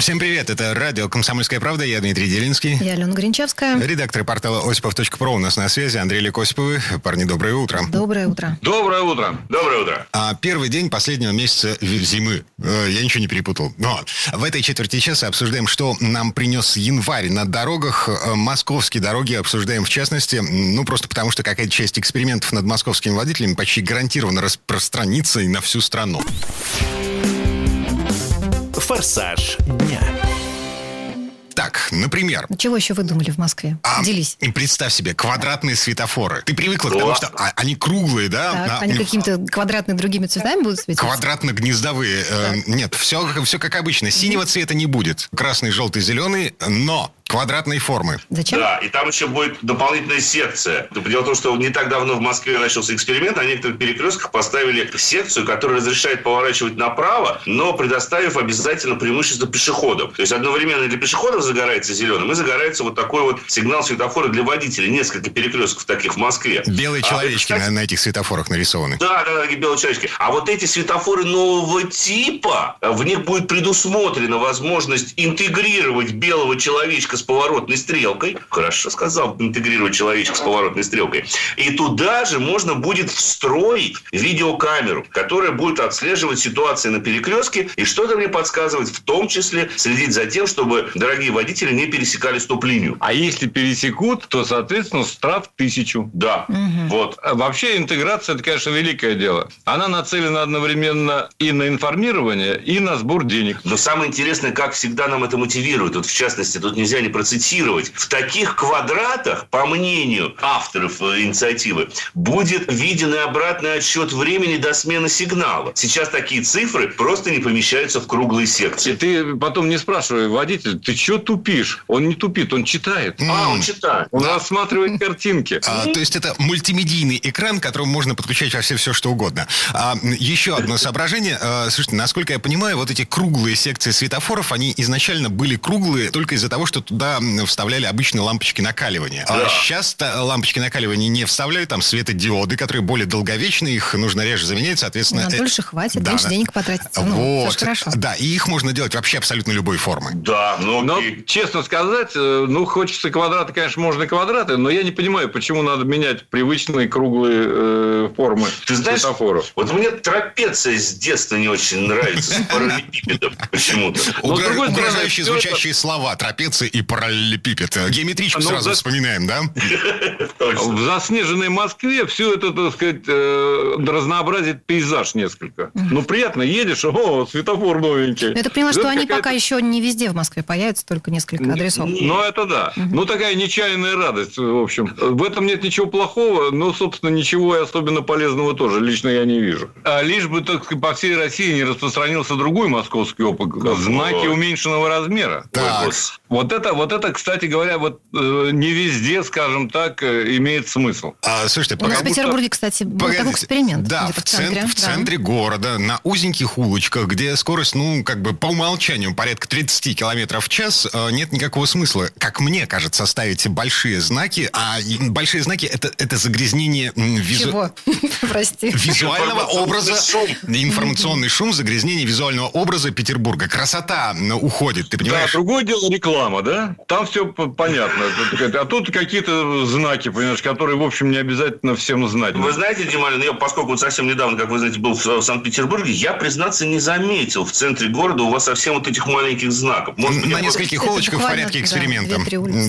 Всем привет, это радио «Комсомольская правда», я Дмитрий Делинский. Я Алена Гринчевская. Редактор портала осипов.про у нас на связи, Андрей Лекосиповы. Парни, доброе утро. Доброе утро. Доброе утро. Доброе утро. А первый день последнего месяца зимы. Э, Я ничего не перепутал. Но в этой четверти часа обсуждаем, что нам принес январь на дорогах. Э, Московские дороги обсуждаем в частности. Ну, просто потому, что какая-то часть экспериментов над московскими водителями почти гарантированно распространится и на всю страну. «Форсаж дня». Так, например, Чего еще выдумали в Москве? А, Делись. и представь себе, квадратные светофоры. Ты привыкла к тому, что а, они круглые, да? Так, А, они какими-то квадратными другими цветами будут светиться? Квадратно-гнездовые. Э, нет, все, все как обычно. Синего цвета не будет. Красный, желтый, зеленый, но квадратной формы. Зачем? Да, и там еще будет дополнительная секция. Дело в том, что не так давно в Москве начался эксперимент, на некоторых перекрестках поставили секцию, которая разрешает поворачивать направо, но предоставив обязательно преимущество пешеходам. То есть одновременно для пешеходов загорается зеленым и загорается вот такой вот сигнал светофора для водителей. Несколько перекрестков таких в Москве. Белые А, человечки кстати, на, на этих светофорах нарисованы. Да, да, да, белые человечки. А вот эти светофоры нового типа, в них будет предусмотрена возможность интегрировать белого человечка с поворотной стрелкой. Хорошо сказал, интегрировать человечка с поворотной стрелкой. И туда же можно будет встроить видеокамеру, которая будет отслеживать ситуации на перекрестке и что-то мне подсказывать, в том числе следить за тем, чтобы дорогие водители не пересекали стоп-линию. А если пересекут, то, соответственно, штраф тысячу. Да, вот. А Вообще интеграция, это, конечно, великое дело. Она нацелена одновременно и на информирование, и на сбор денег. Но самое интересное, как всегда нам это мотивирует. Вот в частности, тут нельзя не процитировать. В таких квадратах, по мнению авторов э, инициативы, будет виден и обратный отсчет времени до смены сигнала. Сейчас такие цифры просто не помещаются в круглые И секции. ты потом не спрашивай, водитель, ты что тупишь? Он не тупит, он читает. А, он читает. Он рассматривает картинки. А, то есть это мультимедийный экран, к которому можно подключать вообще все, что угодно. А, еще одно соображение. А, слушайте, насколько я понимаю, вот эти круглые секции светофоров, они изначально были круглые только из-за того, что туда вставляли обычные лампочки накаливания. А Да. сейчас лампочки накаливания не вставляют, там светодиоды, которые более долговечные, их нужно реже заменять, соответственно... Ну, э, дольше хватит, да, меньше да. денег потратится. Ну, Вот. ж хорошо. Да, и их можно делать вообще абсолютно любой формы. Да, ну Но, честно сказать, э, ну, хочется квадраты, конечно, можно квадраты, но я не понимаю, почему надо менять привычные круглые э, формы Ты знаешь, светофоров. вот мне трапеция с детства не очень нравится, с параллелепипедом почему-то. Угрожающие звучащие слова, трапеции и параллелепипед. Э, Геометричку Ну, сразу вспоминаем, да? В заснеженной Москве все это, так сказать, э, разнообразит пейзаж несколько. Ну, приятно, едешь, о, светофор новенький. Я так понимаю, что они пока еще не везде в Москве появятся, только несколько адресов. Ну, это да. Ну, такая нечаянная радость, в общем. В этом нет ничего плохого, но, собственно, ничего и особенно полезного тоже лично я не вижу. А лишь бы, так сказать, по всей России не распространился другой московский опыт. Знаки уменьшенного размера. Так. Вот. Вот это, вот это, кстати говоря, вот э, не везде, скажем так, э, имеет смысл. А, слушайте, У нас в Петербурге, кстати, был Погодите. такой эксперимент. Да, в, центре, в да. центре города, на узеньких улочках, где скорость, ну, как бы по умолчанию порядка 30 километров в час, нет никакого смысла, как мне кажется, ставить большие знаки, а большие знаки это, это загрязнение визу- визуального образа, шум. информационный шум, загрязнение визуального образа Петербурга. Красота уходит, ты Да, понимаешь? другое дело реклама, да? Там все понятно. А тут какие-то знаки, понимаешь, которые, в общем, не обязательно всем знать. Вы знаете, Дималин, я, поскольку вот совсем недавно, как вы знаете, был в, Санкт-Петербурге, я, признаться, не заметил в центре города у вас совсем вот этих маленьких знаков. Может быть, На нескольких Это улочках в порядке эксперимента.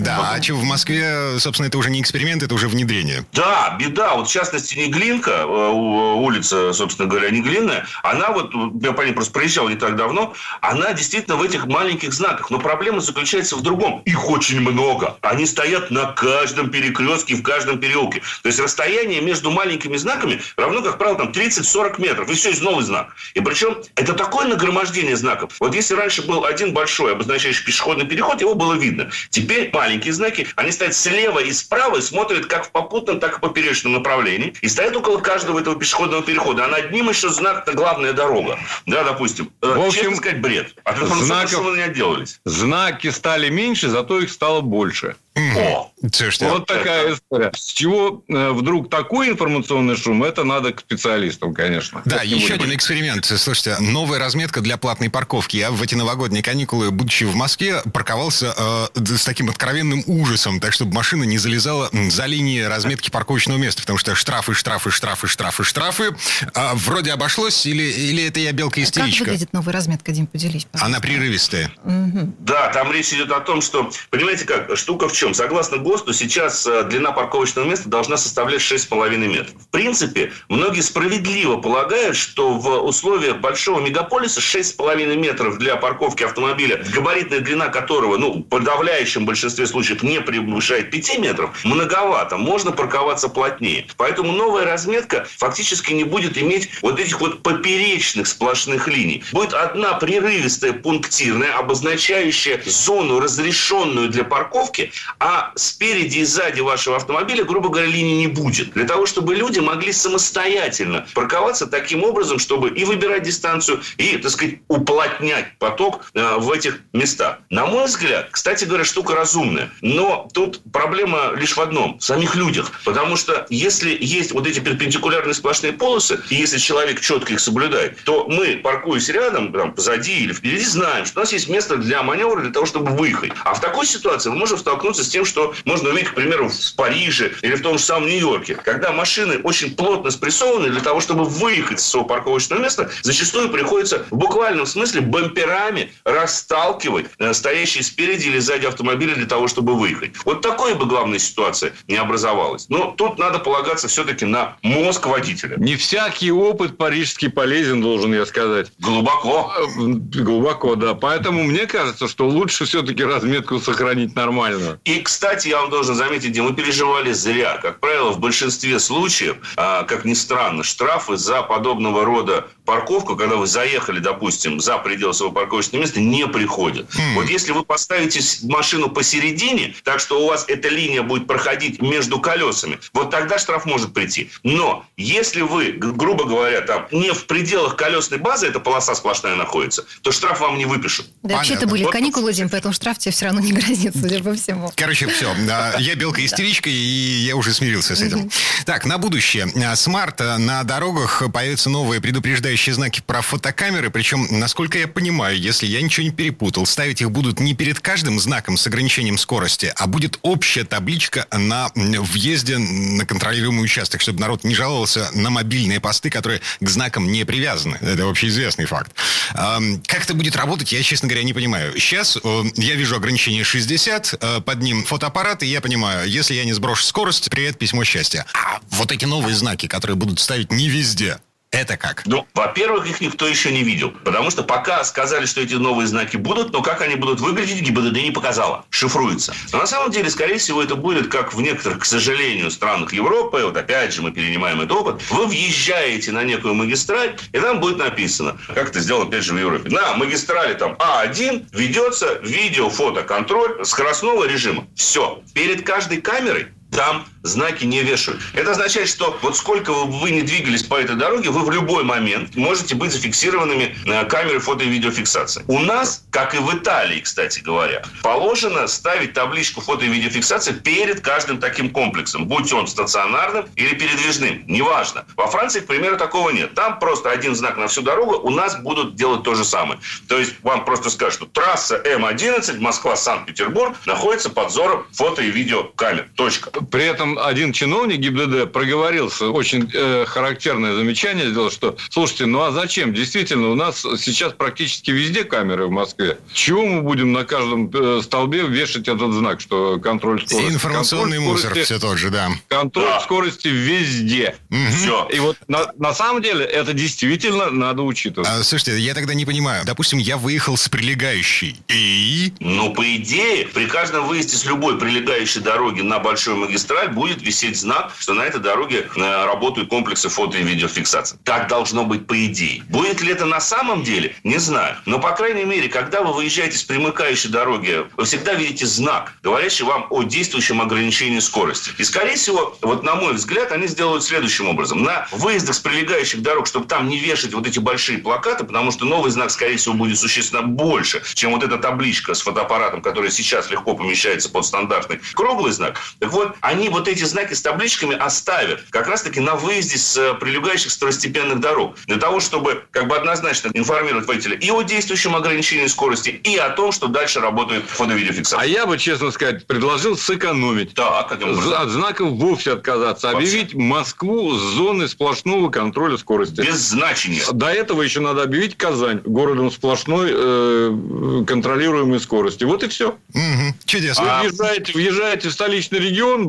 Да, а что в Москве, собственно, это уже не эксперимент, это уже внедрение. Да, беда. Вот в частности, Неглинка, э, у- улица, собственно говоря, Неглинная, она вот, я по ней просто проезжал не так давно, она действительно в этих маленьких знаках. Но проблема заключается в другом. другом. Их очень много. Они стоят на каждом перекрестке, в каждом переулке. То есть расстояние между маленькими знаками равно, как правило, там 30-40 метров. И все, есть новый знак. И причем это такое нагромождение знаков. Вот если раньше был один большой, обозначающий пешеходный переход, его было видно. Теперь маленькие знаки, они стоят слева и справа и смотрят как в попутном, так и в поперечном направлении. И стоят около каждого этого пешеходного перехода. А над ним еще знак «Это главная дорога». Да, допустим. Э, в общем, Честно сказать, бред. От знаков, не отделались. Знаки стали меньше, зато их стало больше. О, Слушайте, вот такая история. С чего э, вдруг такой информационный шум, это надо к специалистам, конечно. Да, еще один эксперимент. Слушайте, новая разметка для платной парковки. Я в эти новогодние каникулы, будучи в Москве, парковался э, с таким откровенным ужасом, так чтобы машина не залезала за линии разметки парковочного места, потому что штрафы, штрафы, штрафы, штрафы, штрафы. А вроде обошлось, или, или это я белка-истеричка? Как выглядит новая разметка, Дим, поделись, пожалуйста. Она прерывистая. Угу. Да, там речь идет о том, что, понимаете как, штука в чем? Согласно ГОСТу, сейчас э, длина парковочного места должна составлять 6,5 метров. В принципе, многие справедливо полагают, что в условиях большого мегаполиса 6,5 метров для парковки автомобиля, габаритная длина которого, ну, в подавляющем большинстве случаев не превышает 5 метров, многовато. Можно парковаться плотнее. Поэтому новая разметка фактически не будет иметь вот этих вот поперечных сплошных линий. Будет одна прерывистая пунктирная, обозначающая зону, разрешенную для парковки, а спереди и сзади вашего автомобиля, грубо говоря, линии не будет. Для того, чтобы люди могли самостоятельно парковаться таким образом, чтобы и выбирать дистанцию, и, так сказать, уплотнять поток э, в этих местах. На мой взгляд, кстати говоря, штука разумная. Но тут проблема лишь в одном – в самих людях. Потому что если есть вот эти перпендикулярные сплошные полосы, и если человек четко их соблюдает, то мы, паркуясь рядом, там, позади или впереди, знаем, что у нас есть место для маневра, для того, чтобы выехать. А в такой ситуации мы можем столкнуться с тем, что можно увидеть, к примеру, в Париже или в том же самом Нью-Йорке, когда машины очень плотно спрессованы для того, чтобы выехать с своего парковочного места, зачастую приходится в буквальном смысле бамперами расталкивать э, стоящие спереди или сзади автомобили для того, чтобы выехать. Вот такой бы главная ситуация не образовалась. Но тут надо полагаться все-таки на мозг водителя. Не всякий опыт парижский полезен, должен я сказать. Глубоко. Э, глубоко, да. Поэтому мне кажется, что лучше все-таки разметку сохранить нормальную. И, кстати, кстати, я вам должен заметить, мы переживали зря. Как правило, в большинстве случаев, а, как ни странно, штрафы за подобного рода парковку, когда вы заехали, допустим, за пределы своего парковочного места, не приходят. Mm. Вот если вы поставите машину посередине, так что у вас эта линия будет проходить между колесами, вот тогда штраф может прийти. Но если вы, грубо говоря, там не в пределах колесной базы эта полоса сплошная находится, то штраф вам не выпишут. Да, вообще-то были вот. каникулы, Дим, поэтому штраф тебе все равно не грозит, судя по всему. Короче, все. Я белка-истеричка, и я уже смирился с этим. Так, на будущее. С марта на дорогах появятся новые предупреждающие знаки про фотокамеры. Причем, насколько я понимаю, если я ничего не перепутал, ставить их будут не перед каждым знаком с ограничением скорости, а будет общая табличка на въезде на контролируемый участок, чтобы народ не жаловался на мобильные посты, которые к знакам не привязаны. Это вообще известный факт. Как это будет работать, я, честно говоря, не понимаю. Сейчас э, я вижу ограничение 60, э, под ним фото фотоаппарат, и я понимаю, если я не сброшу скорость, привет, письмо счастья. А вот эти новые знаки, которые будут ставить не везде, это как? Ну, во-первых, их никто еще не видел. Потому что пока сказали, что эти новые знаки будут, но как они будут выглядеть, ГИБДД не показала. Шифруется. Но на самом деле, скорее всего, это будет как в некоторых, к сожалению, странах Европы. Вот опять же мы перенимаем этот опыт. Вы въезжаете на некую магистраль, и там будет написано, как это сделано, опять же, в Европе. На магистрали там А1 ведется видео-фотоконтроль скоростного режима. Все. Перед каждой камерой там знаки не вешают. Это означает, что вот сколько вы не двигались по этой дороге, вы в любой момент можете быть зафиксированными на камеры фото- и видеофиксации. У нас, как и в Италии, кстати говоря, положено ставить табличку фото- и видеофиксации перед каждым таким комплексом, будь он стационарным или передвижным, неважно. Во Франции, к примеру, такого нет. Там просто один знак на всю дорогу, у нас будут делать то же самое. То есть вам просто скажут, что трасса М11 Москва-Санкт-Петербург находится под взором фото- и видеокамер. Точка. При этом там один чиновник ГИБДД проговорился, очень э, характерное замечание сделал, что, слушайте, ну а зачем? Действительно, у нас сейчас практически везде камеры в Москве. Чего мы будем на каждом э, столбе вешать этот знак, что контроль скорости? Информационный контроль мусор скорости, все тот же, да. Контроль Да. скорости везде. Все. И вот на, на самом деле это действительно надо учитывать. А, слушайте, я тогда не понимаю. Допустим, я выехал с прилегающей. И... Ну, по идее, при каждом выезде с любой прилегающей дороги на большую магистраль будет висеть знак, что на этой дороге э, работают комплексы фото и видеофиксации. Так должно быть по идее. Будет ли это на самом деле? Не знаю. Но, по крайней мере, когда вы выезжаете с примыкающей дороги, вы всегда видите знак, говорящий вам о действующем ограничении скорости. И, скорее всего, вот на мой взгляд, они сделают следующим образом. На выездах с прилегающих дорог, чтобы там не вешать вот эти большие плакаты, потому что новый знак, скорее всего, будет существенно больше, чем вот эта табличка с фотоаппаратом, которая сейчас легко помещается под стандартный круглый знак. Так вот, они вот эти знаки с табличками оставят как раз-таки на выезде с э, прилегающих второстепенных дорог. Для того, чтобы как бы однозначно информировать водителя и о действующем ограничении скорости, и о том, что дальше работает А фото-видеофиксация. я бы, честно сказать, предложил сэкономить. Так, каким образом? От знаков вовсе отказаться. Вообще. Объявить Москву зоной сплошного контроля скорости. Без значения. До этого еще надо объявить Казань городом сплошной э, контролируемой скорости. Вот и все. Мгм. Чудесно. Вы А- въезжаете, въезжаете в столичный регион,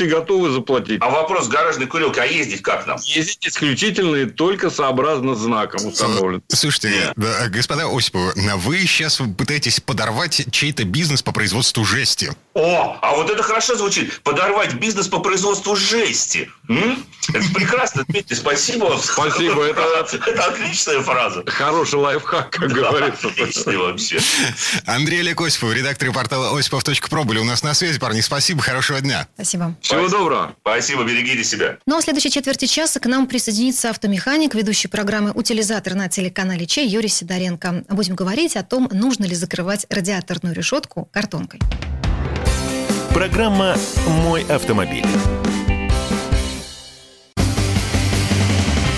будьте готовы заплатить. А вопрос гаражной курилки, а ездить как нам? Ездить исключительно и только сообразно знаком установлен. Слушайте, да, господа Осиповы, вы сейчас пытаетесь подорвать чей-то бизнес по производству жести. О, а вот это хорошо звучит. Подорвать бизнес по производству жести. М? Это прекрасно, Дмитрий, спасибо вам. Спасибо, это- это отличная фраза. Хороший лайфхак, как говорится. Отличный вообще. Андрей Олег Осипов, редактор портала осипов.про были у нас на связи. Парни, спасибо, хорошего дня. Спасибо. Всего доброго. Спасибо, берегите себя. Ну а в следующей четверти часа к нам присоединится автомеханик, ведущий программы «Утилизатор» на телеканале Чей Юрий Сидоренко. Будем говорить о том, нужно ли закрывать радиаторную решетку картонкой. Программа «Мой автомобиль».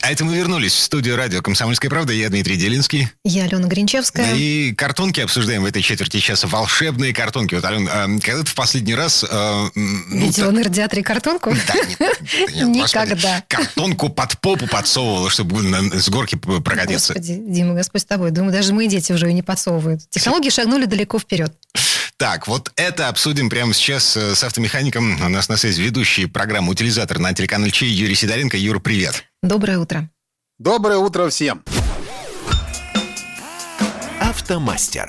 А это мы вернулись в студию радио «Комсомольская правда». Я Дмитрий Делинский. Я Алена Гринчевская. И картонки обсуждаем в этой четверти часа. Волшебные картонки. Вот, Ален, э, когда ты в последний раз... э, ну, Видела на радиаторе картонку? Да, нет, нет. Никогда. Картонку под попу подсовывала, чтобы с горки прокатиться. Господи, Дима, Господь с тобой. Думаю, даже мои дети уже ее не подсовывают. Технологии шагнули далеко вперед. Так, вот это обсудим прямо сейчас э, с автомехаником. У нас на связи ведущий программы «Утилизатор» на телеканале Чей Юрий Сидоренко. Юр, привет. Доброе утро. Доброе утро всем. Автомастер.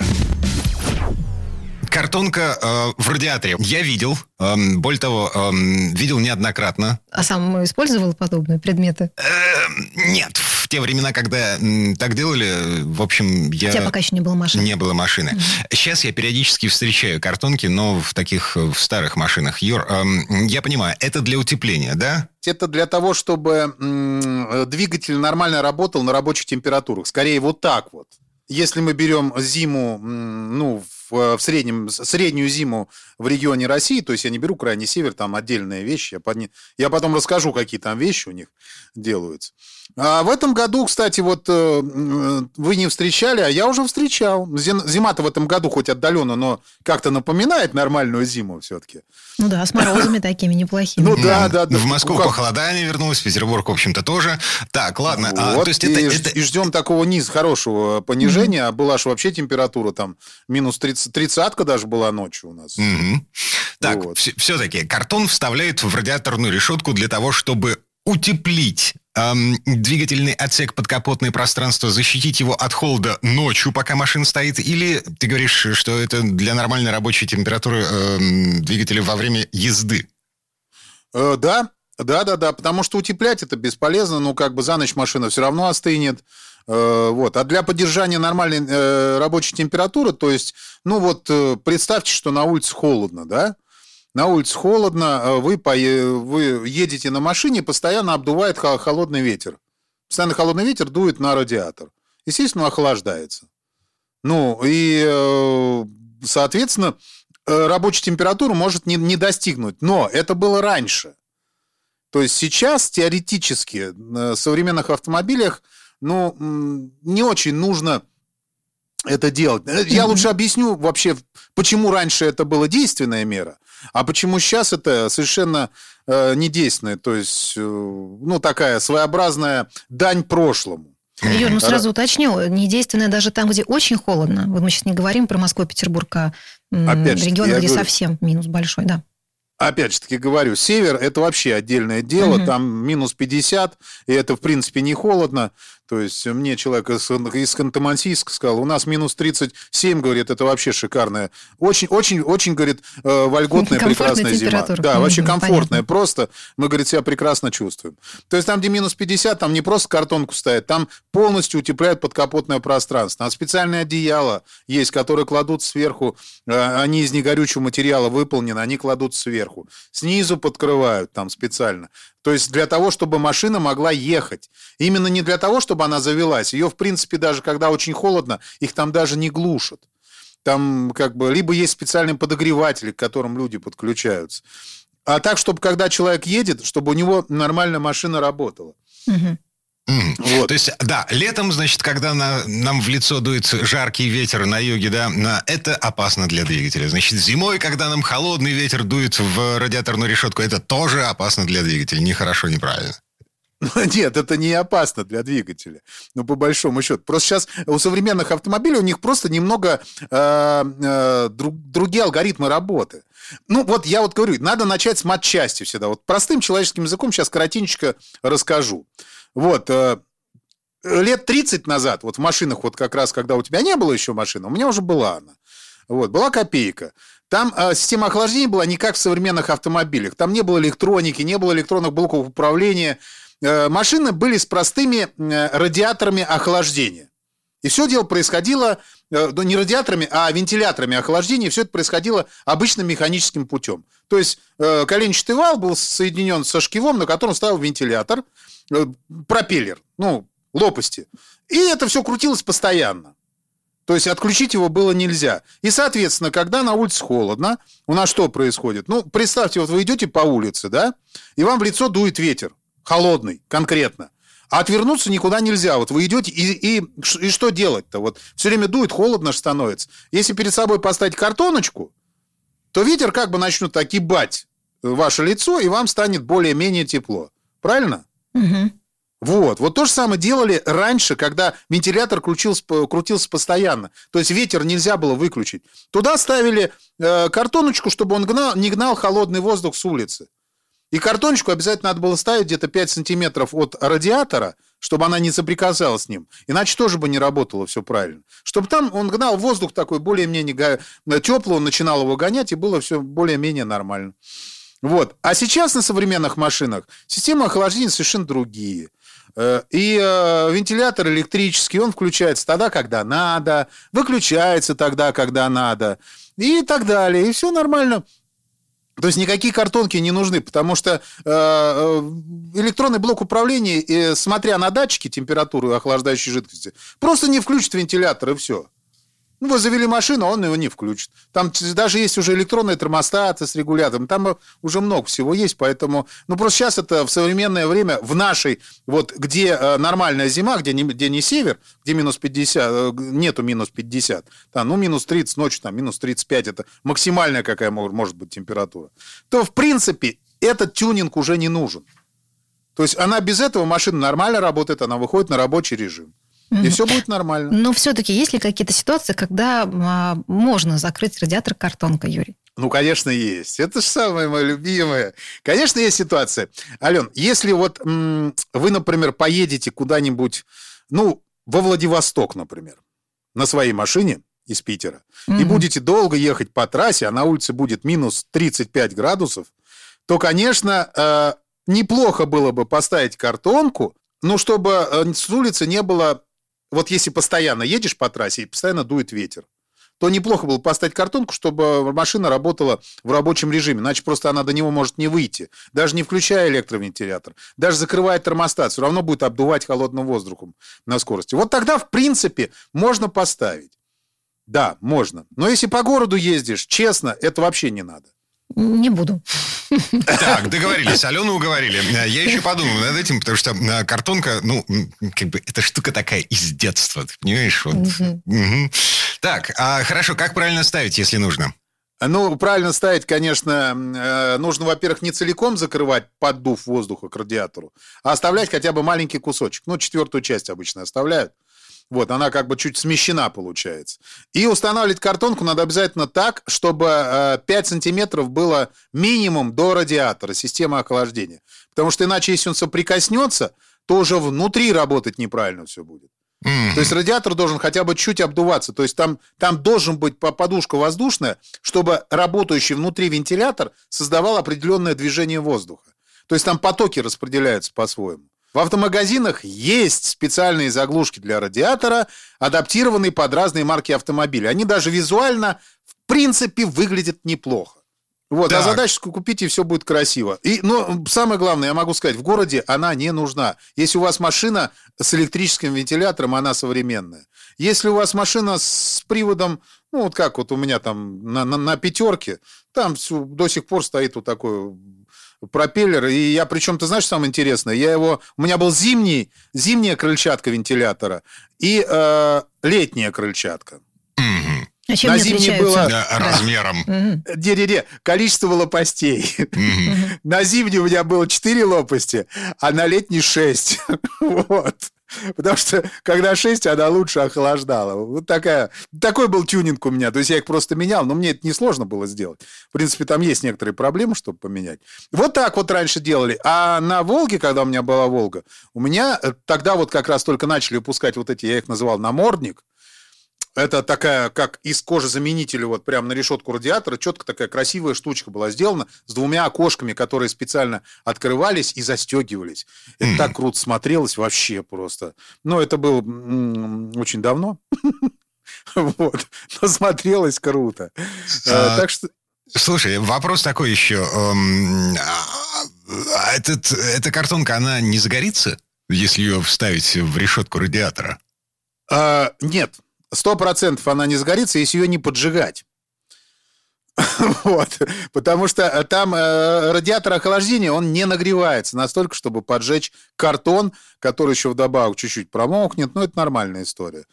Картонка э, в радиаторе. Я видел. эм, более того, эм, видел неоднократно. А сам использовал подобные предметы? Эм, нет, в те времена, когда м, так делали, в общем, я... У тебя пока еще не было машины. Не было машины. Сейчас я периодически встречаю картонки, но в таких э, в старых машинах. Юр, эм, я понимаю, это для утепления, да? Это для того, чтобы м, двигатель нормально работал на рабочих температурах. Скорее вот так вот. Если мы берем зиму, м, ну, в, в среднем, среднюю зиму в регионе России, то есть я не беру крайний север, там отдельная вещь, я, подне- я потом расскажу, какие там вещи у них делаются. А в этом году, кстати, вот э, м, вы не встречали, а я уже встречал. Зим- Зима-то в этом году хоть отдаленно, но как-то напоминает нормальную зиму все-таки. Ну да, с морозами такими неплохими. Ну да, да, да. В Москву Ну, похолодание вернулось, в Петербург, в общем-то, тоже. Так, ладно. а, Вот, то есть и, ждем такого низ хорошего понижения. А была же вообще температура там минус 30, тридцатка даже была ночью у нас. Так, Вот. все-таки картон вставляют в радиаторную решетку для того, чтобы утеплить эм, двигательный отсек подкапотное пространство, защитить его от холода ночью, пока машина стоит, или ты говоришь, что это для нормальной рабочей температуры эм, двигателя во время езды? Э, да, да, да, да, потому что утеплять это бесполезно, ну как бы за ночь машина все равно остынет. Э, Вот. А для поддержания нормальной э, рабочей температуры, то есть, ну вот э, представьте, что на улице холодно, да? На улице холодно, э, вы, пое- вы едете на машине, постоянно обдувает хо- холодный ветер. Постоянно холодный ветер дует на радиатор. Естественно, охлаждается. Ну, и, э, соответственно, э, рабочую температуру может не, не достигнуть. Но это было раньше. То есть сейчас теоретически в современных автомобилях ну, не очень нужно это делать. Я лучше объясню вообще, почему раньше это была действенная мера, а почему сейчас это совершенно э, недейственная, то есть, э, ну, такая своеобразная дань прошлому. Юр, ну сразу уточню, недейственная даже там, где очень холодно. Вот мы сейчас не говорим про Москву, Петербург, а регионы, где говорю, совсем минус большой, да опять же таки говорю, север это вообще отдельное дело, угу. там минус 50, и это в принципе не холодно. То есть мне человек из, из Ханты-Мансийска сказал, у нас минус 37, говорит, это вообще шикарная. Очень, очень, очень, говорит, э, вольготная, прекрасная зима. Да, вообще комфортная, просто мы, говорит, себя прекрасно чувствуем. То есть там, где минус 50, там не просто картонку ставят, там полностью утепляют подкапотное пространство. Там специальное одеяло есть, которые кладут сверху, э, они из негорючего материала выполнены, они кладут сверху. Снизу подкрывают там специально. То есть для того, чтобы машина могла ехать. Именно не для того, чтобы она завелась. Ее, в принципе, даже когда очень холодно, их там даже не глушат. Там как бы либо есть специальные подогреватели, к которым люди подключаются. А так, чтобы когда человек едет, чтобы у него нормально машина работала. Угу. Mm. Вот. То есть, да, летом, значит, когда на, нам в лицо дует жаркий ветер на юге, да, на, это опасно для двигателя. Значит, зимой, когда нам холодный ветер дует в радиаторную решетку, это тоже опасно для двигателя. Нехорошо, неправильно. Нет, это не опасно для двигателя. Ну, по большому счету. Просто сейчас у современных автомобилей у них просто немного э, э, друг, другие алгоритмы работы. Ну, вот я вот говорю, надо начать с матчасти всегда. Вот простым человеческим языком сейчас коротенько расскажу. Вот, э, лет 30 назад, вот в машинах, вот как раз, когда у тебя не было еще машины, у меня уже была она. Вот, была копейка. Там э, система охлаждения была не как в современных автомобилях. Там не было электроники, не было электронных блоков управления. Э, машины были с простыми э, радиаторами охлаждения. И все дело происходило э, ну, не радиаторами, а вентиляторами охлаждения. Все это происходило обычным механическим путем. То есть коленчатый вал был соединен со шкивом, на котором стоял вентилятор. Пропеллер, ну, лопасти. И это все крутилось постоянно. То есть отключить его было нельзя. И, соответственно, когда на улице холодно, у нас что происходит? Ну, представьте, вот вы идете по улице, да, и вам в лицо дует ветер. Холодный, конкретно. А отвернуться никуда нельзя. Вот вы идете, и, и, и что делать-то? Вот все время дует, холодно становится. Если перед собой поставить картоночку, то ветер как бы начнет огибать ваше лицо, и вам станет более-менее тепло. Правильно? Угу. Вот. Вот то же самое делали раньше, когда вентилятор крутился, крутился постоянно. То есть ветер нельзя было выключить. Туда ставили э, картоночку, чтобы он гнал, не гнал холодный воздух с улицы. И картоночку обязательно надо было ставить где-то 5 сантиметров от радиатора, чтобы она не соприкасалась с ним. Иначе тоже бы не работало все правильно. Чтобы там он гнал воздух такой более-менее теплый, он начинал его гонять, и было все более-менее нормально. Вот. А сейчас на современных машинах системы охлаждения совершенно другие. Э, и э, вентилятор электрический, он включается тогда, когда надо, выключается тогда, когда надо, и так далее. И все нормально. То есть никакие картонки не нужны, потому что э, электронный блок управления, смотря на датчики температуры охлаждающей жидкости, просто не включит вентилятор, и все. Ну, вы завели машину, он его не включит. Там даже есть уже электронные термостаты с регулятором. Там уже много всего есть, поэтому... Ну, просто сейчас это в современное время, в нашей, вот где э, нормальная зима, где не, где не север, где минус 50, э, нету минус 50, там, ну, минус 30 ночью, там, минус 35, это максимальная какая может быть температура, то, в принципе, этот тюнинг уже не нужен. То есть она без этого машина нормально работает, она выходит на рабочий режим. И все будет нормально. Но все-таки есть ли какие-то ситуации, когда а, можно закрыть радиатор картонкой, Юрий? Ну, конечно, есть. Это же самое мое любимое. Конечно, есть ситуация. Ален, если вот м- вы, например, поедете куда-нибудь, ну, во Владивосток, например, на своей машине из Питера, mm-hmm. и будете долго ехать по трассе, а на улице будет минус 35 градусов, то, конечно, э, неплохо было бы поставить картонку, но чтобы э, с улицы не было вот если постоянно едешь по трассе и постоянно дует ветер, то неплохо было поставить картонку, чтобы машина работала в рабочем режиме. Иначе просто она до него может не выйти. Даже не включая электровентилятор. Даже закрывая термостат, все равно будет обдувать холодным воздухом на скорости. Вот тогда, в принципе, можно поставить. Да, можно. Но если по городу ездишь, честно, это вообще не надо. Не буду. Так, договорились. Алену уговорили. Я еще подумаю над этим, потому что э, картонка, ну, как бы, это штука такая из детства, ты понимаешь? Вот. Угу. Так, а хорошо, как правильно ставить, если нужно? Ну, правильно ставить, конечно, э, нужно, во-первых, не целиком закрывать поддув воздуха к радиатору, а оставлять хотя бы маленький кусочек. Ну, четвертую часть обычно оставляют. Вот, она как бы чуть смещена получается. И устанавливать картонку надо обязательно так, чтобы 5 э, сантиметров было минимум до радиатора, системы охлаждения. Потому что иначе, если он соприкоснется, то уже внутри работать неправильно все будет. Mm-hmm. То есть радиатор должен хотя бы чуть обдуваться. То есть там, там должен быть подушка воздушная, чтобы работающий внутри вентилятор создавал определенное движение воздуха. То есть там потоки распределяются по-своему. В автомагазинах есть специальные заглушки для радиатора, адаптированные под разные марки автомобилей. Они даже визуально, в принципе, выглядят неплохо. Вот, так. а задачку купить, и все будет красиво. И, но самое главное, я могу сказать, в городе она не нужна. Если у вас машина с электрическим вентилятором, она современная. Если у вас машина с приводом, ну, вот как вот у меня там на, на, на пятерке, там все, до сих пор стоит вот такой пропеллер. И я, причем, ты знаешь, самое интересное, я его, у меня был зимний, зимняя крыльчатка вентилятора и э, летняя крыльчатка. А чем на зимней было размером. Не-не-не, количество лопастей. На зимней у меня было 4 лопасти, а на летней 6. Вот. Потому что когда 6, она лучше охлаждала. Вот такая, такой был тюнинг у меня. То есть я их просто менял, но мне это несложно было сделать. В принципе, там есть некоторые проблемы, чтобы поменять. Вот так вот раньше делали. А на Волге, когда у меня была Волга, у меня э, тогда вот как раз только начали выпускать вот эти, я их называл намордник. Это такая, как из кожезаменителя, вот прямо на решетку радиатора, четко такая красивая штучка была сделана с двумя окошками, которые специально открывались и застегивались. Это mm. так круто смотрелось вообще просто. Но это было очень давно. Вот. Но смотрелось круто. Э, а, так что... Слушай, вопрос такой еще. Эм, а этот, эта картонка, она не загорится, если ее вставить в решетку радиатора? А, нет, сто процентов она не сгорится, если ее не поджигать. Вот, потому что там э, радиатор охлаждения, он не нагревается настолько, чтобы поджечь картон, который еще вдобавок чуть-чуть промокнет, ну, это нормальная история.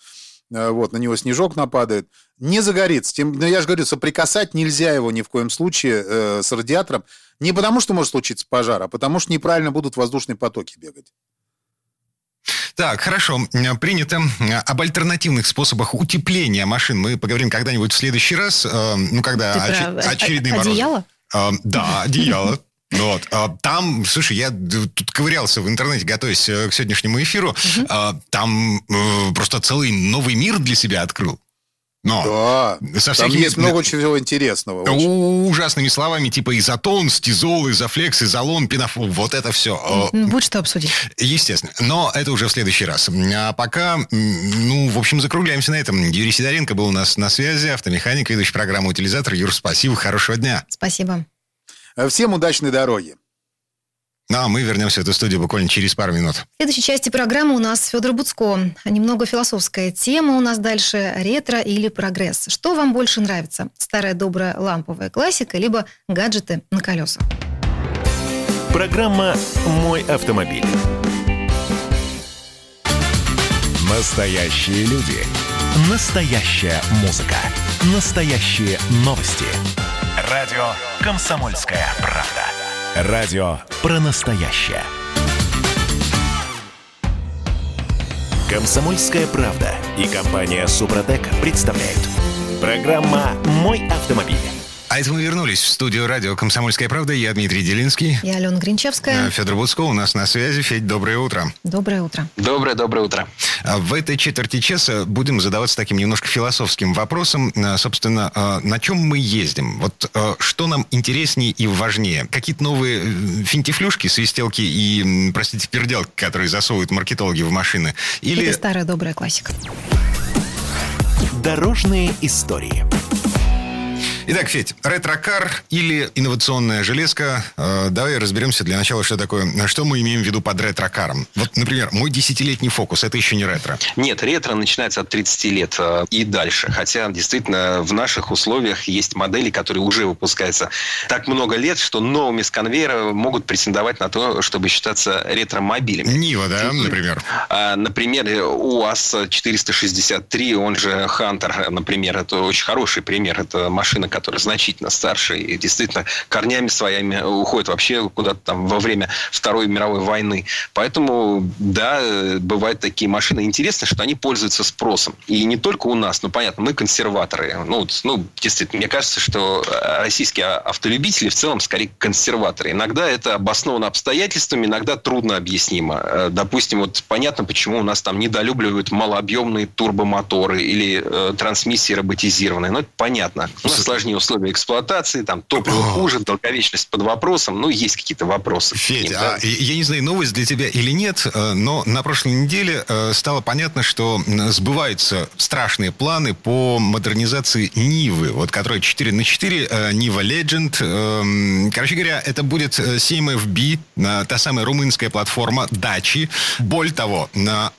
Э, вот, на него снежок нападает. Не загорится. Тем, но я же говорю, соприкасать нельзя его ни в коем случае э, с радиатором. Не потому, что может случиться пожар, а потому, что неправильно будут воздушные потоки бегать. Так, хорошо. Принято. Об альтернативных способах утепления машин мы поговорим когда-нибудь в следующий раз. Э, ну, когда оч- очередные морозы. Одеяло? Э, да, одеяло. Вот. А, там, слушай, я тут ковырялся в интернете, готовясь э, к сегодняшнему эфиру. Угу. Там просто целый новый мир для себя открыл. Но да, со всякими... там есть много чего интересного. Очень. Ужасными словами, типа изотон, стизол, изофлекс, изолон, пенофол. Вот это все. Будет что обсудить. Естественно. Но это уже в следующий раз. А пока, ну, в общем, закругляемся на этом. Юрий Сидоренко был у нас на связи, автомеханик, ведущий программы «Утилизатор». Юр, спасибо, хорошего дня. Спасибо. Всем удачной дороги. Ну, а мы вернемся в эту студию буквально через пару минут. В следующей части программы у нас Федор Буцко. Немного философская тема у нас дальше. Ретро или прогресс. Что вам больше нравится? Старая добрая ламповая классика, либо гаджеты на колесах? Программа «Мой автомобиль». Настоящие люди. Настоящая музыка. Настоящие новости. Радио «Комсомольская правда». Радио про настоящее. Комсомольская правда и компания Супротек представляют. Программа «Мой автомобиль». А это мы вернулись в студию радио «Комсомольская правда». Я Дмитрий Делинский. Я Алена Гринчевская. А, Федор Буцко у нас на связи. Федь, доброе утро. Доброе утро. Доброе, доброе утро. А, в этой четверти часа будем задаваться таким немножко философским вопросом. А, собственно, на чем мы ездим? Вот что нам интереснее и важнее? Какие-то новые э, финтифлюшки, свистелки и, простите, перделки, которые засовывают маркетологи в машины? Или... Это старая добрая классика. Дорожные истории. Итак, Федь, ретро-кар или инновационная железка. Э, давай разберемся для начала, что такое, что мы имеем в виду под ретро-каром. Вот, например, мой десятилетний фокус, это еще не ретро. Нет, ретро начинается от 30 лет э, и дальше. Хотя, действительно, в наших условиях есть модели, которые уже выпускаются так много лет, что новыми с конвейера могут претендовать на то, чтобы считаться ретро-мобилями. Нива, да, например? А, Например, УАЗ-463, он же Хантер, например, это очень хороший пример. Это машина, которая значительно старше и действительно корнями своими уходит вообще куда-то там во время Второй мировой войны. Поэтому, да, бывают такие машины. Интересно, что они пользуются спросом. И не только у нас, ну, понятно, мы консерваторы. Ну, ну действительно, мне кажется, что российские автолюбители в целом скорее консерваторы. Иногда это обосновано обстоятельствами, иногда трудно объяснимо. Э, допустим, вот понятно, почему у нас там недолюбливают малообъемные турбомоторы или э, трансмиссии роботизированные. Ну, это понятно. У нас сложнее сложнее условия эксплуатации, там топливо хуже, долговечность под вопросом, ну, есть какие-то вопросы. Федь, а, я не знаю, новость для тебя или нет, э, но на прошлой неделе э, стало понятно, что сбываются страшные планы по модернизации Нивы, вот которая 4 на 4, Нива Legend. Короче говоря, это будет CMFB, э, та самая румынская платформа Дачи. Более того,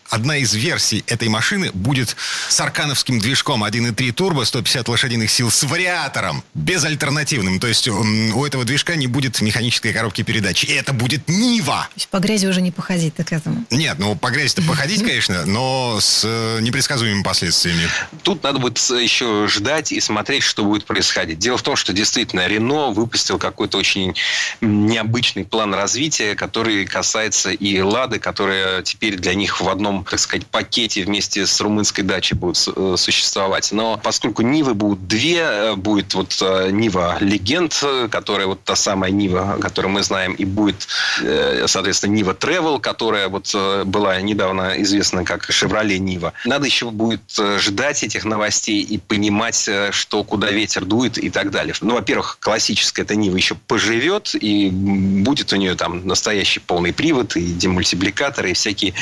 одна из версий этой машины будет с аркановским движком 1.3 турбо, 150 лошадиных сил с вариатором вариатором, безальтернативным. То есть у этого движка не будет механической коробки передач. И это будет Нива. То есть по грязи уже не походить так к этому. Нет, ну по грязи-то походить, конечно, но с э, непредсказуемыми последствиями. Тут надо будет еще ждать и смотреть, что будет происходить. Дело в том, что действительно Рено выпустил какой-то очень необычный план развития, который касается и Лады, которая теперь для них в одном, так сказать, пакете вместе с румынской дачей будет э, существовать. Но поскольку Нивы будут две, э, будет будет вот э, Нива Легенд, которая вот та самая Нива, которую мы знаем, и будет, э, соответственно, Нива Travel, которая вот э, была недавно известна как Шевроле Нива. Надо еще будет ждать этих новостей и понимать, что куда ветер дует и так далее. Ну, во-первых, классическая эта Нива еще поживет, и будет у нее там настоящий полный привод, и демультипликаторы, и всякие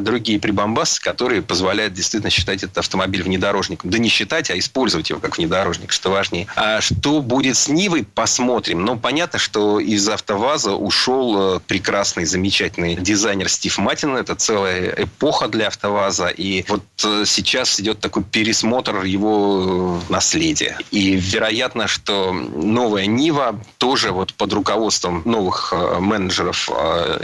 другие прибамбасы, которые позволяют действительно считать этот автомобиль внедорожником. Да не считать, а использовать его как внедорожник, что важно важнее. А что будет с Нивой, посмотрим. Но понятно, что из АвтоВАЗа ушел э, прекрасный, замечательный дизайнер Стив Матин. Это целая эпоха для АвтоВАЗа. И вот э, сейчас идет такой пересмотр его э, наследия. И вероятно, что новая Нива тоже вот под руководством новых менеджеров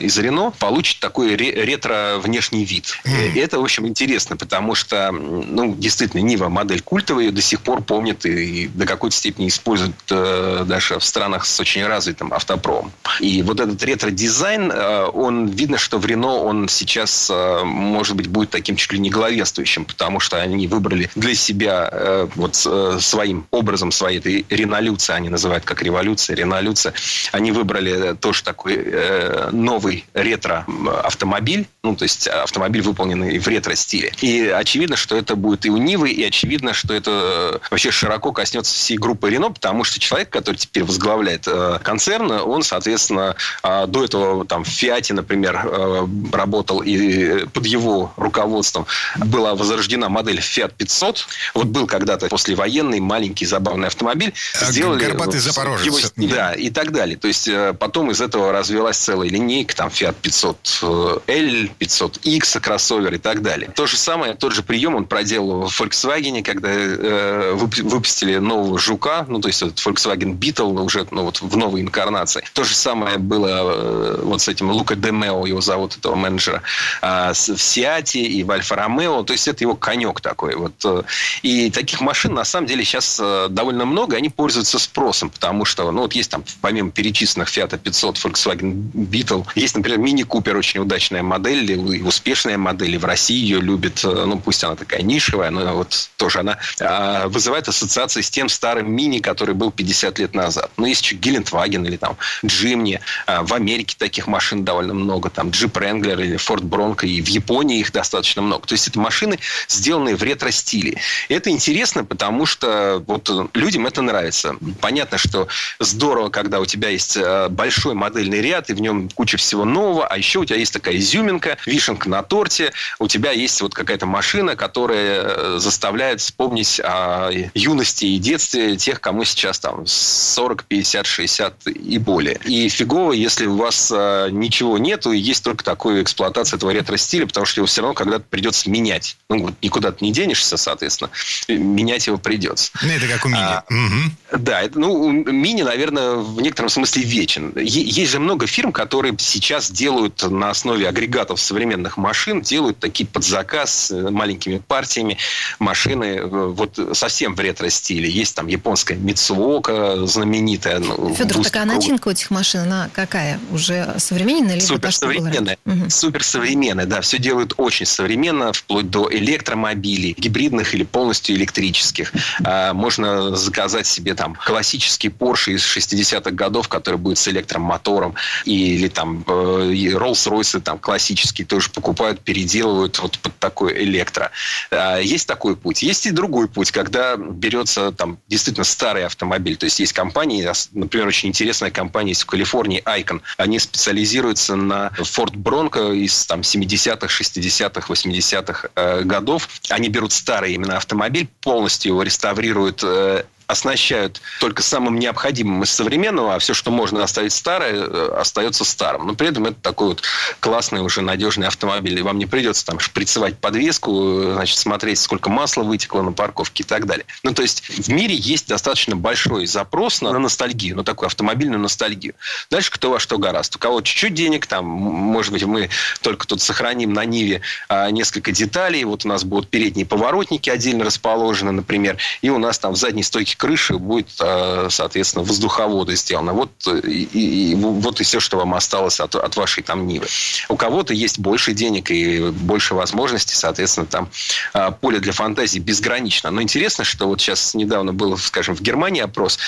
из Рено получит такой ретро внешний вид. И это, в общем, интересно, потому что, ну, действительно, Нива модель культовая, ее до сих пор помнят и до какой-то степени используют э, даже в странах с очень развитым автопромом. И вот этот ретро-дизайн, э, он видно, что в Рено он сейчас, э, может быть, будет таким чуть ли не главенствующим, потому что они выбрали для себя э, вот э, своим образом своей этой ренолюции, они называют как революция, ренолюция, они выбрали тоже такой э, новый ретро-автомобиль, ну, то есть автомобиль, выполненный в ретро-стиле. И очевидно, что это будет и у Нивы, и очевидно, что это э, вообще широко коснется всей группы Рено, потому что человек, который теперь возглавляет э, концерн, он, соответственно, э, до этого там в Фиате, например, э, работал, и под его руководством была возрождена модель Fiat 500. Вот был когда-то послевоенный маленький забавный автомобиль. Сделали Горбатый Запорожец. Его, да, и так далее. То есть потом из этого развилась целая линейка, там Fiat 500L, 500X, кроссовер и так далее. То же самое, тот же прием он проделал в Volkswagen, когда э, выпустили нового Жука, ну, то есть этот Volkswagen Beetle уже ну, вот в новой инкарнации. То же самое было э, вот с этим Лука Демео, его зовут, этого менеджера, а, в Сиате и в Альфа Ромео. То есть это его конек такой. Вот. Э. И таких машин на самом деле сейчас э, довольно много, они пользуются спросом, потому что, ну, вот есть там, помимо перечисленных Fiat 500, Volkswagen Beetle, есть, например, Мини Купер, очень удачная модель, и успешная модель, и в России ее любят, ну, пусть она такая нишевая, но вот тоже она а, вызывает ассоциации с тем, старым мини, который был 50 лет назад. Но есть еще Гелендваген или там Джимни. А, в Америке таких машин довольно много. Там Джип Ренглер или Форд Бронко. И в Японии их достаточно много. То есть это машины, сделанные в ретро-стиле. Это интересно, потому что вот людям это нравится. Понятно, что здорово, когда у тебя есть э, большой модельный ряд, и в нем куча всего нового, а еще у тебя есть такая изюминка, вишенка на торте, у тебя есть вот какая-то машина, которая э, заставляет вспомнить о юности и детстве тех, кому сейчас там 40, 50, 60 и более. И фигово, если у вас э, ничего нету, и есть только такая эксплуатация этого ретро-стиля, потому что его все равно когда-то придется менять. Ну, вот никуда ты не денешься, соответственно, менять его придется. Ну, это как у мини. А, угу. Да, это, ну, мини, наверное, в некотором смысле вечен. Есть же много фирм, которые сейчас делают на основе агрегатов современных машин, делают такие под заказ э, маленькими партиями машины э, вот совсем в ретро-стиле. Есть там японская Митсуока знаменитая. Ну, Федор, такая начинка у этих машин, она какая? Уже современная? Либо Суперсовременная. Угу. Суперсовременная, да. Все делают очень современно, вплоть до электромобилей, гибридных или полностью электрических. А, можно заказать себе там классический Porsche из 60-х годов, который будет с электромотором, или там э, Rolls-Royce там классические тоже покупают, переделывают вот под такой электро. А, есть такой путь. Есть и другой путь, когда берется там действительно старый автомобиль. То есть есть компании, например, очень интересная компания есть в Калифорнии, Icon. Они специализируются на Ford Bronco из там 70-х, 60-х, 80-х годов. Они берут старый именно автомобиль, полностью его реставрируют э, оснащают только самым необходимым из современного, а все, что можно оставить старое, э, остается старым. Но при этом это такой вот классный, уже надежный автомобиль. И вам не придется там шприцевать подвеску, э, значит, смотреть, сколько масла вытекло на парковке и так далее. Ну, то есть в мире есть достаточно большой запрос на, на ностальгию, на такую автомобильную ностальгию. Дальше кто во что гораст. У кого чуть-чуть денег, там, может быть, мы только тут сохраним на Ниве а, несколько деталей. Вот у нас будут передние поворотники отдельно расположены, например, и у нас там в задней стойке крыши будет, а, соответственно, воздуховоды сделаны. Вот и, и, вот и все, что вам осталось от, от вашей там Нивы. У кого-то есть больше денег и больше возможностей, соответственно, там а, поле для фантазии безгранично. Но интересно, что вот сейчас недавно был, скажем, в Германии опрос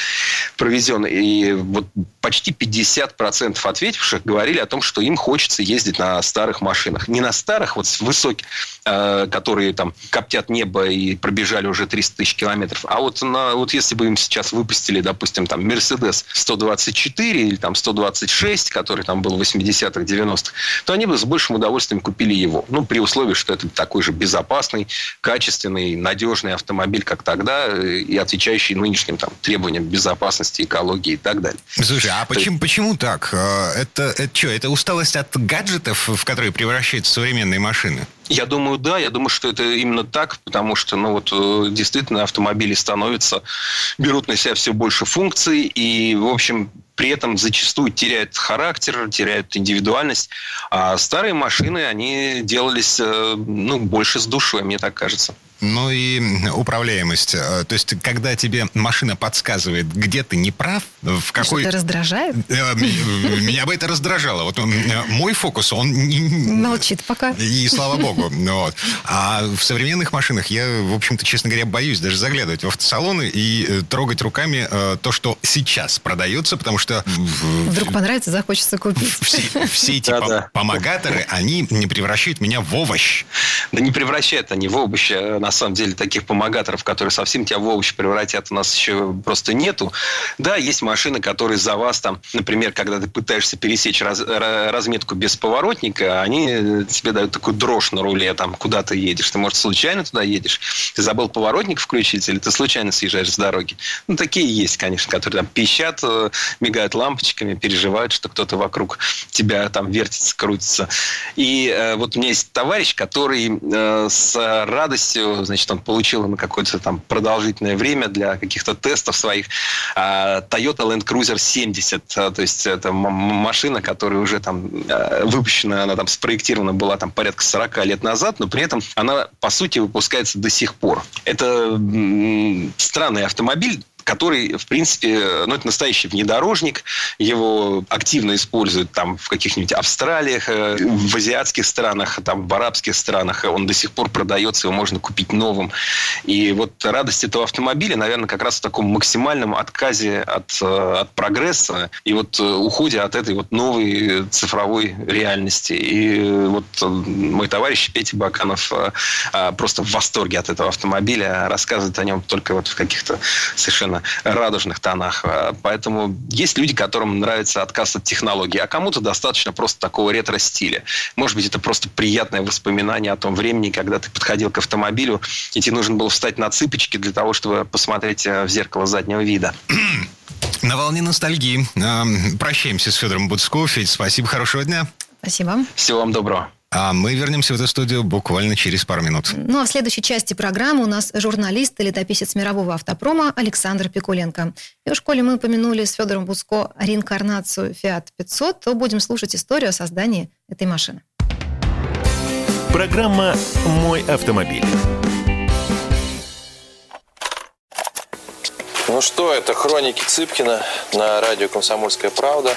проведен, и вот почти 50% ответивших говорили о том, что им хочется ездить на старых машинах. Не на старых, вот с высоких, а, которые там коптят небо и пробежали уже 300 тысяч километров, а вот на вот если бы им сейчас выпустили, допустим, там Mercedes 124 или там 126, который там был в 80-х, 90-х, то они бы с большим удовольствием купили его. Ну, при условии, что это такой же безопасный, качественный, надежный автомобиль, как тогда, и отвечающий нынешним там, требованиям безопасности, экологии и так далее. Слушай, а почему, есть... почему так? Э, это, это что, это усталость от гаджетов, в которые превращаются современные машины? Я думаю, да. Я думаю, что это именно так, потому что, ну вот, э, действительно, автомобили становятся, берут на себя все больше функций, и, в общем, при этом зачастую теряют характер, теряют индивидуальность. А старые машины, они делались, э, ну, больше с душой, мне так кажется. Ну и управляемость. Э, то есть, когда тебе машина подсказывает, где ты не прав, в какой... Что-то раздражает? Э, меня бы это раздражало. Вот мой фокус, он... Молчит пока. И слава богу. Вот. А в современных машинах я, в общем-то, честно говоря, боюсь даже заглядывать в автосалоны и э, трогать руками то, что сейчас продается, потому что... Вдруг понравится, захочется купить. Все, все эти да, да. помогаторы, они не превращают меня в овощ. Да не превращают они в овощ. А на самом деле таких помогаторов, которые совсем тебя в овощ превратят, у нас еще просто нету. Да, есть машины, которые за вас там, например, когда ты пытаешься пересечь раз, разметку без поворотника, они тебе дают такую дрожь на руле, там, куда ты едешь. Ты, может, случайно туда едешь, ты забыл поворотник включить, или ты случайно съезжаешь с дороги. Ну, такие есть, конечно, которые там пищат, э, мигают лампочками, переживают, что кто-то вокруг тебя там вертится, крутится. И э, вот у меня есть товарищ, который э, с радостью значит, он получил на какое-то там продолжительное время для каких-то тестов своих а, Toyota Land Cruiser 70. А, то есть это машина, которая уже там а, выпущена, она там спроектирована была там порядка 40 лет назад, но при этом она, по сути, выпускается до сих пор. Это странный автомобиль, который, в принципе, ну, это настоящий внедорожник. Его активно используют там в каких-нибудь Австралиях, э, в азиатских странах, там, в арабских странах. Он до сих пор продается, его можно купить новым. И вот радость этого автомобиля, наверное, как раз в таком максимальном отказе от, э, от прогресса и вот уходе от этой вот новой цифровой реальности. И вот мой товарищ Петя Баканов просто в восторге от этого автомобиля, рассказывает о нем только вот в каких-то совершенно радужных тонах. А, поэтому есть люди, которым нравится отказ от технологий, а кому-то достаточно просто такого ретро-стиля. Может быть, это просто приятное воспоминание о том времени, когда ты подходил к автомобилю, и тебе нужно было встать на цыпочки для того, чтобы посмотреть э, в зеркало заднего вида. На волне ностальгии. Прощаемся с Федором Буцко. Федь, спасибо, хорошего дня. Спасибо. Всего вам доброго. А мы вернемся в эту студию буквально через пару минут. Ну а в следующей части программы у нас журналист и летописец мирового автопрома Александр Пикуленко. И уж коли мы упомянули с Федором Буско реинкарнацию Fiat 500, то будем слушать историю о создании этой машины. Программа «Мой автомобиль». Ну что, это хроники Цыпкина на радио «Комсомольская правда».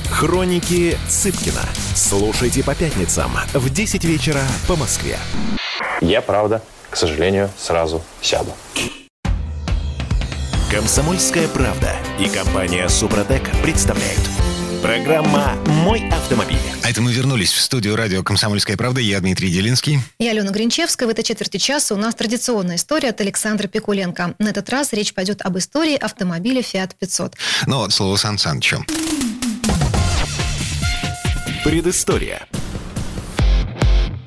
Хроники Цыпкина. Слушайте по пятницам в 10 вечера по Москве. Я, правда, к сожалению, сразу сяду. Комсомольская правда и компания Супротек представляют. Программа «Мой автомобиль». А это мы вернулись в студию радио «Комсомольская правда». Я Дмитрий Делинский. Я Алена Гринчевская. В этой четверти часа у нас традиционная история от Александра Пикуленко. На этот раз речь пойдет об истории автомобиля Fiat 500. Ну вот, слово Сан Санычу. Предыстория.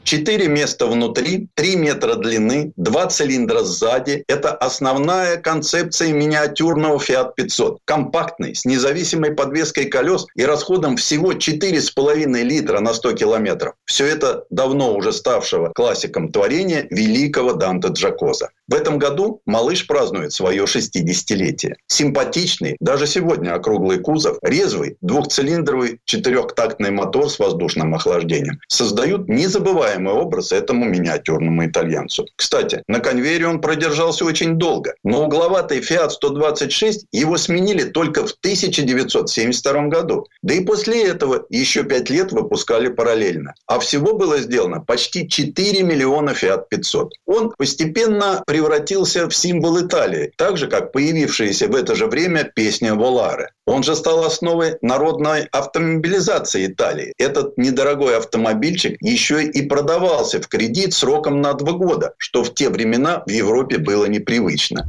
Четыре места внутри, три метра длины, два цилиндра сзади. Это основная концепция миниатюрного Fiat 500. Компактный, с независимой подвеской колес и расходом всего 4,5 литра на 100 километров. Все это давно уже ставшего классиком творения великого Данте Джакоза. В этом году малыш празднует свое 60-летие. Симпатичный, даже сегодня округлый кузов, резвый, двухцилиндровый четырехтактный мотор с воздушным охлаждением создают незабываемый образ этому миниатюрному итальянцу. Кстати, на конвейере он продержался очень долго, но угловатый Fiat 126 его сменили только в 1972 году. Да и после этого еще пять лет выпускали параллельно. А всего было сделано почти 4 миллиона Fiat 500. Он постепенно превратился в символ Италии, так же, как появившаяся в это же время песня Воларе. Он же стал основой народной автомобилизации Италии. Этот недорогой автомобильчик еще и продавался в кредит сроком на два года, что в те времена в Европе было непривычно.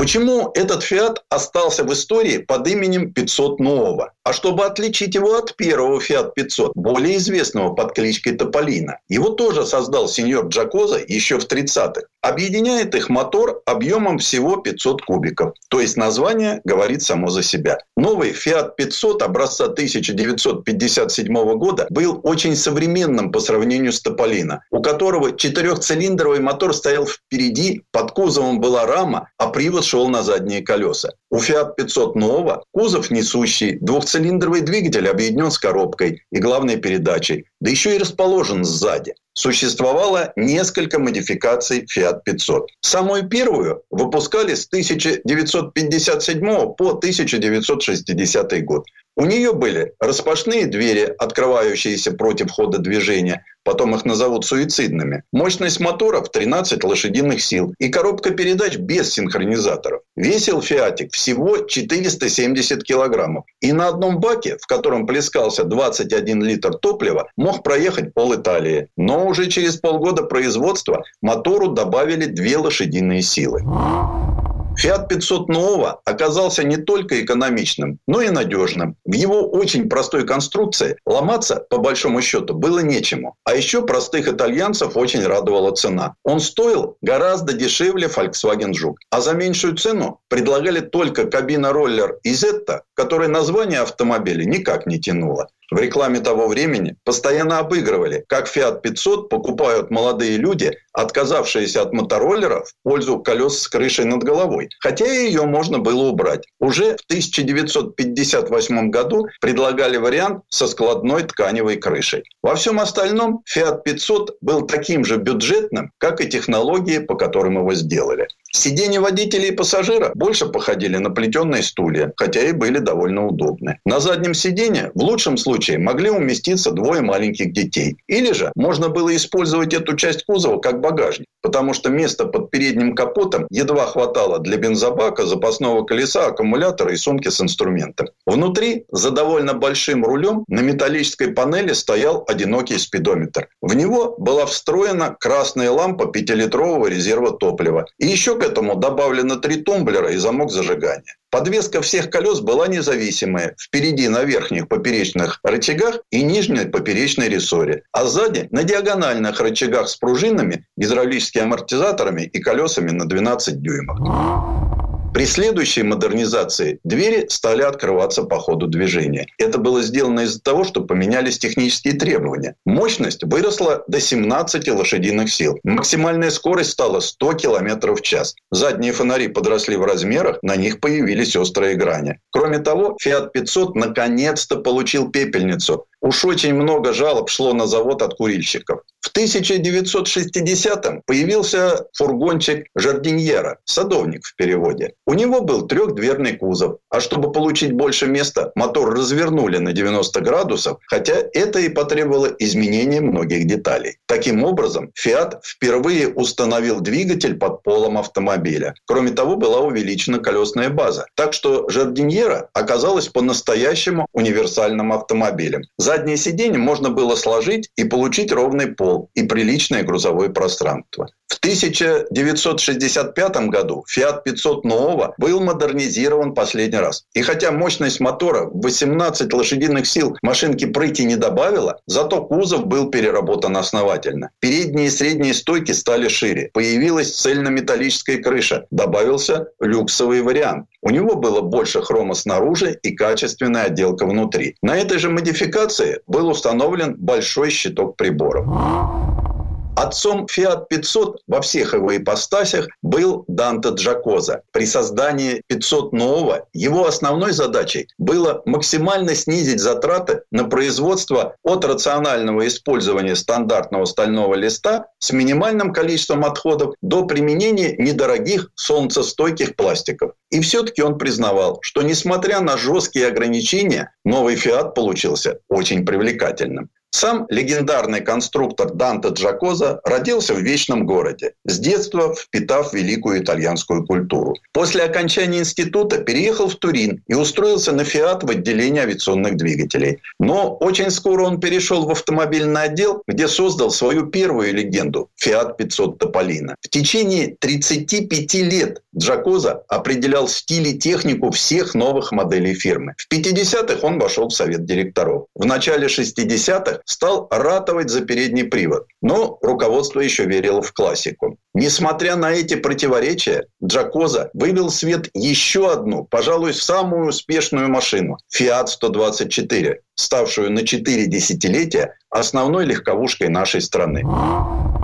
Почему этот Фиат остался в истории под именем 500 нового? А чтобы отличить его от первого Fiat 500, более известного под кличкой Тополина. Его тоже создал сеньор Джакоза еще в 30-х. Объединяет их мотор объемом всего 500 кубиков. То есть название говорит само за себя. Новый Fiat 500 образца 1957 года был очень современным по сравнению с Тополино, у которого четырехцилиндровый мотор стоял впереди, под кузовом была рама, а привод шел на задние колеса. У Fiat 500 нового кузов несущий, двухцилиндровый двигатель объединен с коробкой и главной передачей, да еще и расположен сзади. Существовало несколько модификаций Fiat 500. Самую первую выпускали с 1957 по 1960 год. У нее были распашные двери, открывающиеся против хода движения, потом их назовут суицидными, мощность мотора в 13 лошадиных сил и коробка передач без синхронизаторов. Весил «Фиатик» всего 470 килограммов. И на одном баке, в котором плескался 21 литр топлива, мог проехать пол Италии. Но уже через полгода производства мотору добавили две лошадиные силы. Fiat 500 нового оказался не только экономичным, но и надежным. В его очень простой конструкции ломаться, по большому счету, было нечему. А еще простых итальянцев очень радовала цена. Он стоил гораздо дешевле Volkswagen Жук. А за меньшую цену предлагали только кабина-роллер Изетта, которой название автомобиля никак не тянуло в рекламе того времени постоянно обыгрывали, как Fiat 500 покупают молодые люди, отказавшиеся от мотороллера в пользу колес с крышей над головой. Хотя ее можно было убрать. Уже в 1958 году предлагали вариант со складной тканевой крышей. Во всем остальном Fiat 500 был таким же бюджетным, как и технологии, по которым его сделали. Сиденья водителя и пассажира больше походили на плетеные стулья, хотя и были довольно удобны. На заднем сиденье в лучшем случае могли уместиться двое маленьких детей. Или же можно было использовать эту часть кузова как багажник, потому что места под передним капотом едва хватало для бензобака, запасного колеса, аккумулятора и сумки с инструментом. Внутри, за довольно большим рулем, на металлической панели стоял одинокий спидометр. В него была встроена красная лампа 5-литрового резерва топлива. И еще к этому добавлено три тумблера и замок зажигания. Подвеска всех колес была независимая. Впереди на верхних поперечных рычагах и нижней поперечной рессоре. А сзади на диагональных рычагах с пружинами, гидравлическими амортизаторами и колесами на 12 дюймов. При следующей модернизации двери стали открываться по ходу движения. Это было сделано из-за того, что поменялись технические требования. Мощность выросла до 17 лошадиных сил. Максимальная скорость стала 100 км в час. Задние фонари подросли в размерах, на них появились острые грани. Кроме того, Fiat 500 наконец-то получил пепельницу. Уж очень много жалоб шло на завод от курильщиков. В 1960-м появился фургончик Жардиньера, садовник в переводе. У него был трехдверный кузов, а чтобы получить больше места, мотор развернули на 90 градусов, хотя это и потребовало изменения многих деталей. Таким образом, Fiat впервые установил двигатель под полом автомобиля. Кроме того, была увеличена колесная база. Так что Жардиньера оказалась по-настоящему универсальным автомобилем. Заднее сиденье можно было сложить и получить ровный пол и приличное грузовое пространство. В 1965 году Fiat 500 нового был модернизирован последний раз. И хотя мощность мотора в 18 лошадиных сил машинки прыти не добавила, зато кузов был переработан основательно. Передние и средние стойки стали шире. Появилась цельнометаллическая крыша. Добавился люксовый вариант. У него было больше хрома снаружи и качественная отделка внутри. На этой же модификации был установлен большой щиток приборов. Отцом Fiat 500 во всех его ипостасях был Данте Джакоза. При создании 500 нового его основной задачей было максимально снизить затраты на производство от рационального использования стандартного стального листа с минимальным количеством отходов до применения недорогих солнцестойких пластиков. И все-таки он признавал, что несмотря на жесткие ограничения, новый Fiat получился очень привлекательным. Сам легендарный конструктор Данте Джакоза родился в Вечном городе, с детства впитав великую итальянскую культуру. После окончания института переехал в Турин и устроился на «Фиат» в отделении авиационных двигателей. Но очень скоро он перешел в автомобильный отдел, где создал свою первую легенду – «Фиат 500 Тополина». В течение 35 лет Джакоза определял стиль и технику всех новых моделей фирмы. В 50-х он вошел в совет директоров. В начале 60-х стал ратовать за передний привод. Но руководство еще верило в классику. Несмотря на эти противоречия, Джакоза вывел в свет еще одну, пожалуй, самую успешную машину – Fiat 124, ставшую на 4 десятилетия основной легковушкой нашей страны.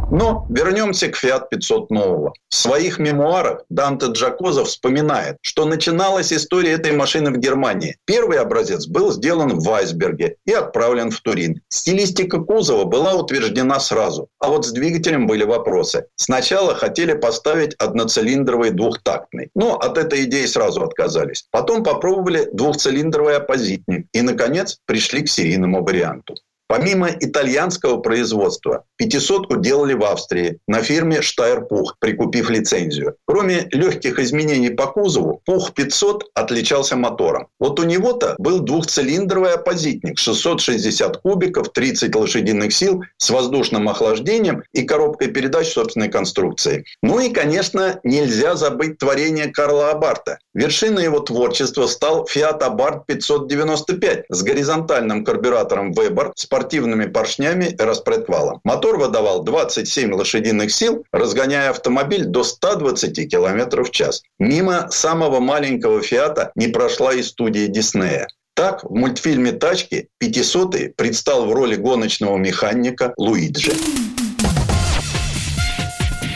Но вернемся к Fiat 500 нового. В своих мемуарах Данте Джакоза вспоминает, что начиналась история этой машины в Германии. Первый образец был сделан в Вайсберге и отправлен в Турин. Стилистика кузова была утверждена сразу, а вот с двигателем были вопросы. Сначала хотели поставить одноцилиндровый двухтактный, но от этой идеи сразу отказались. Потом попробовали двухцилиндровый оппозитник и, наконец, пришли к серийному варианту. Помимо итальянского производства, 500 делали в Австрии на фирме Штайр-Пух, прикупив лицензию. Кроме легких изменений по кузову, Пух 500 отличался мотором. Вот у него-то был двухцилиндровый оппозитник 660 кубиков, 30 лошадиных сил с воздушным охлаждением и коробкой передач собственной конструкции. Ну и, конечно, нельзя забыть творение Карла Абарта. Вершиной его творчества стал Fiat Abarth 595 с горизонтальным карбюратором Weber, спортивными поршнями и распредвалом. Мотор выдавал 27 лошадиных сил, разгоняя автомобиль до 120 км в час. Мимо самого маленького Фиата не прошла и студия Диснея. Так, в мультфильме «Тачки» 500-й предстал в роли гоночного механика Луиджи.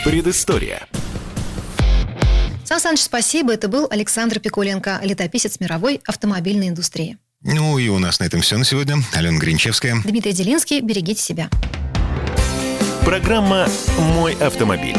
Предыстория. Сан Саныч, спасибо. Это был Александр Пикуленко, летописец мировой автомобильной индустрии. Ну и у нас на этом все на сегодня. Алена Гринчевская. Дмитрий Делинский. Берегите себя. Программа «Мой автомобиль».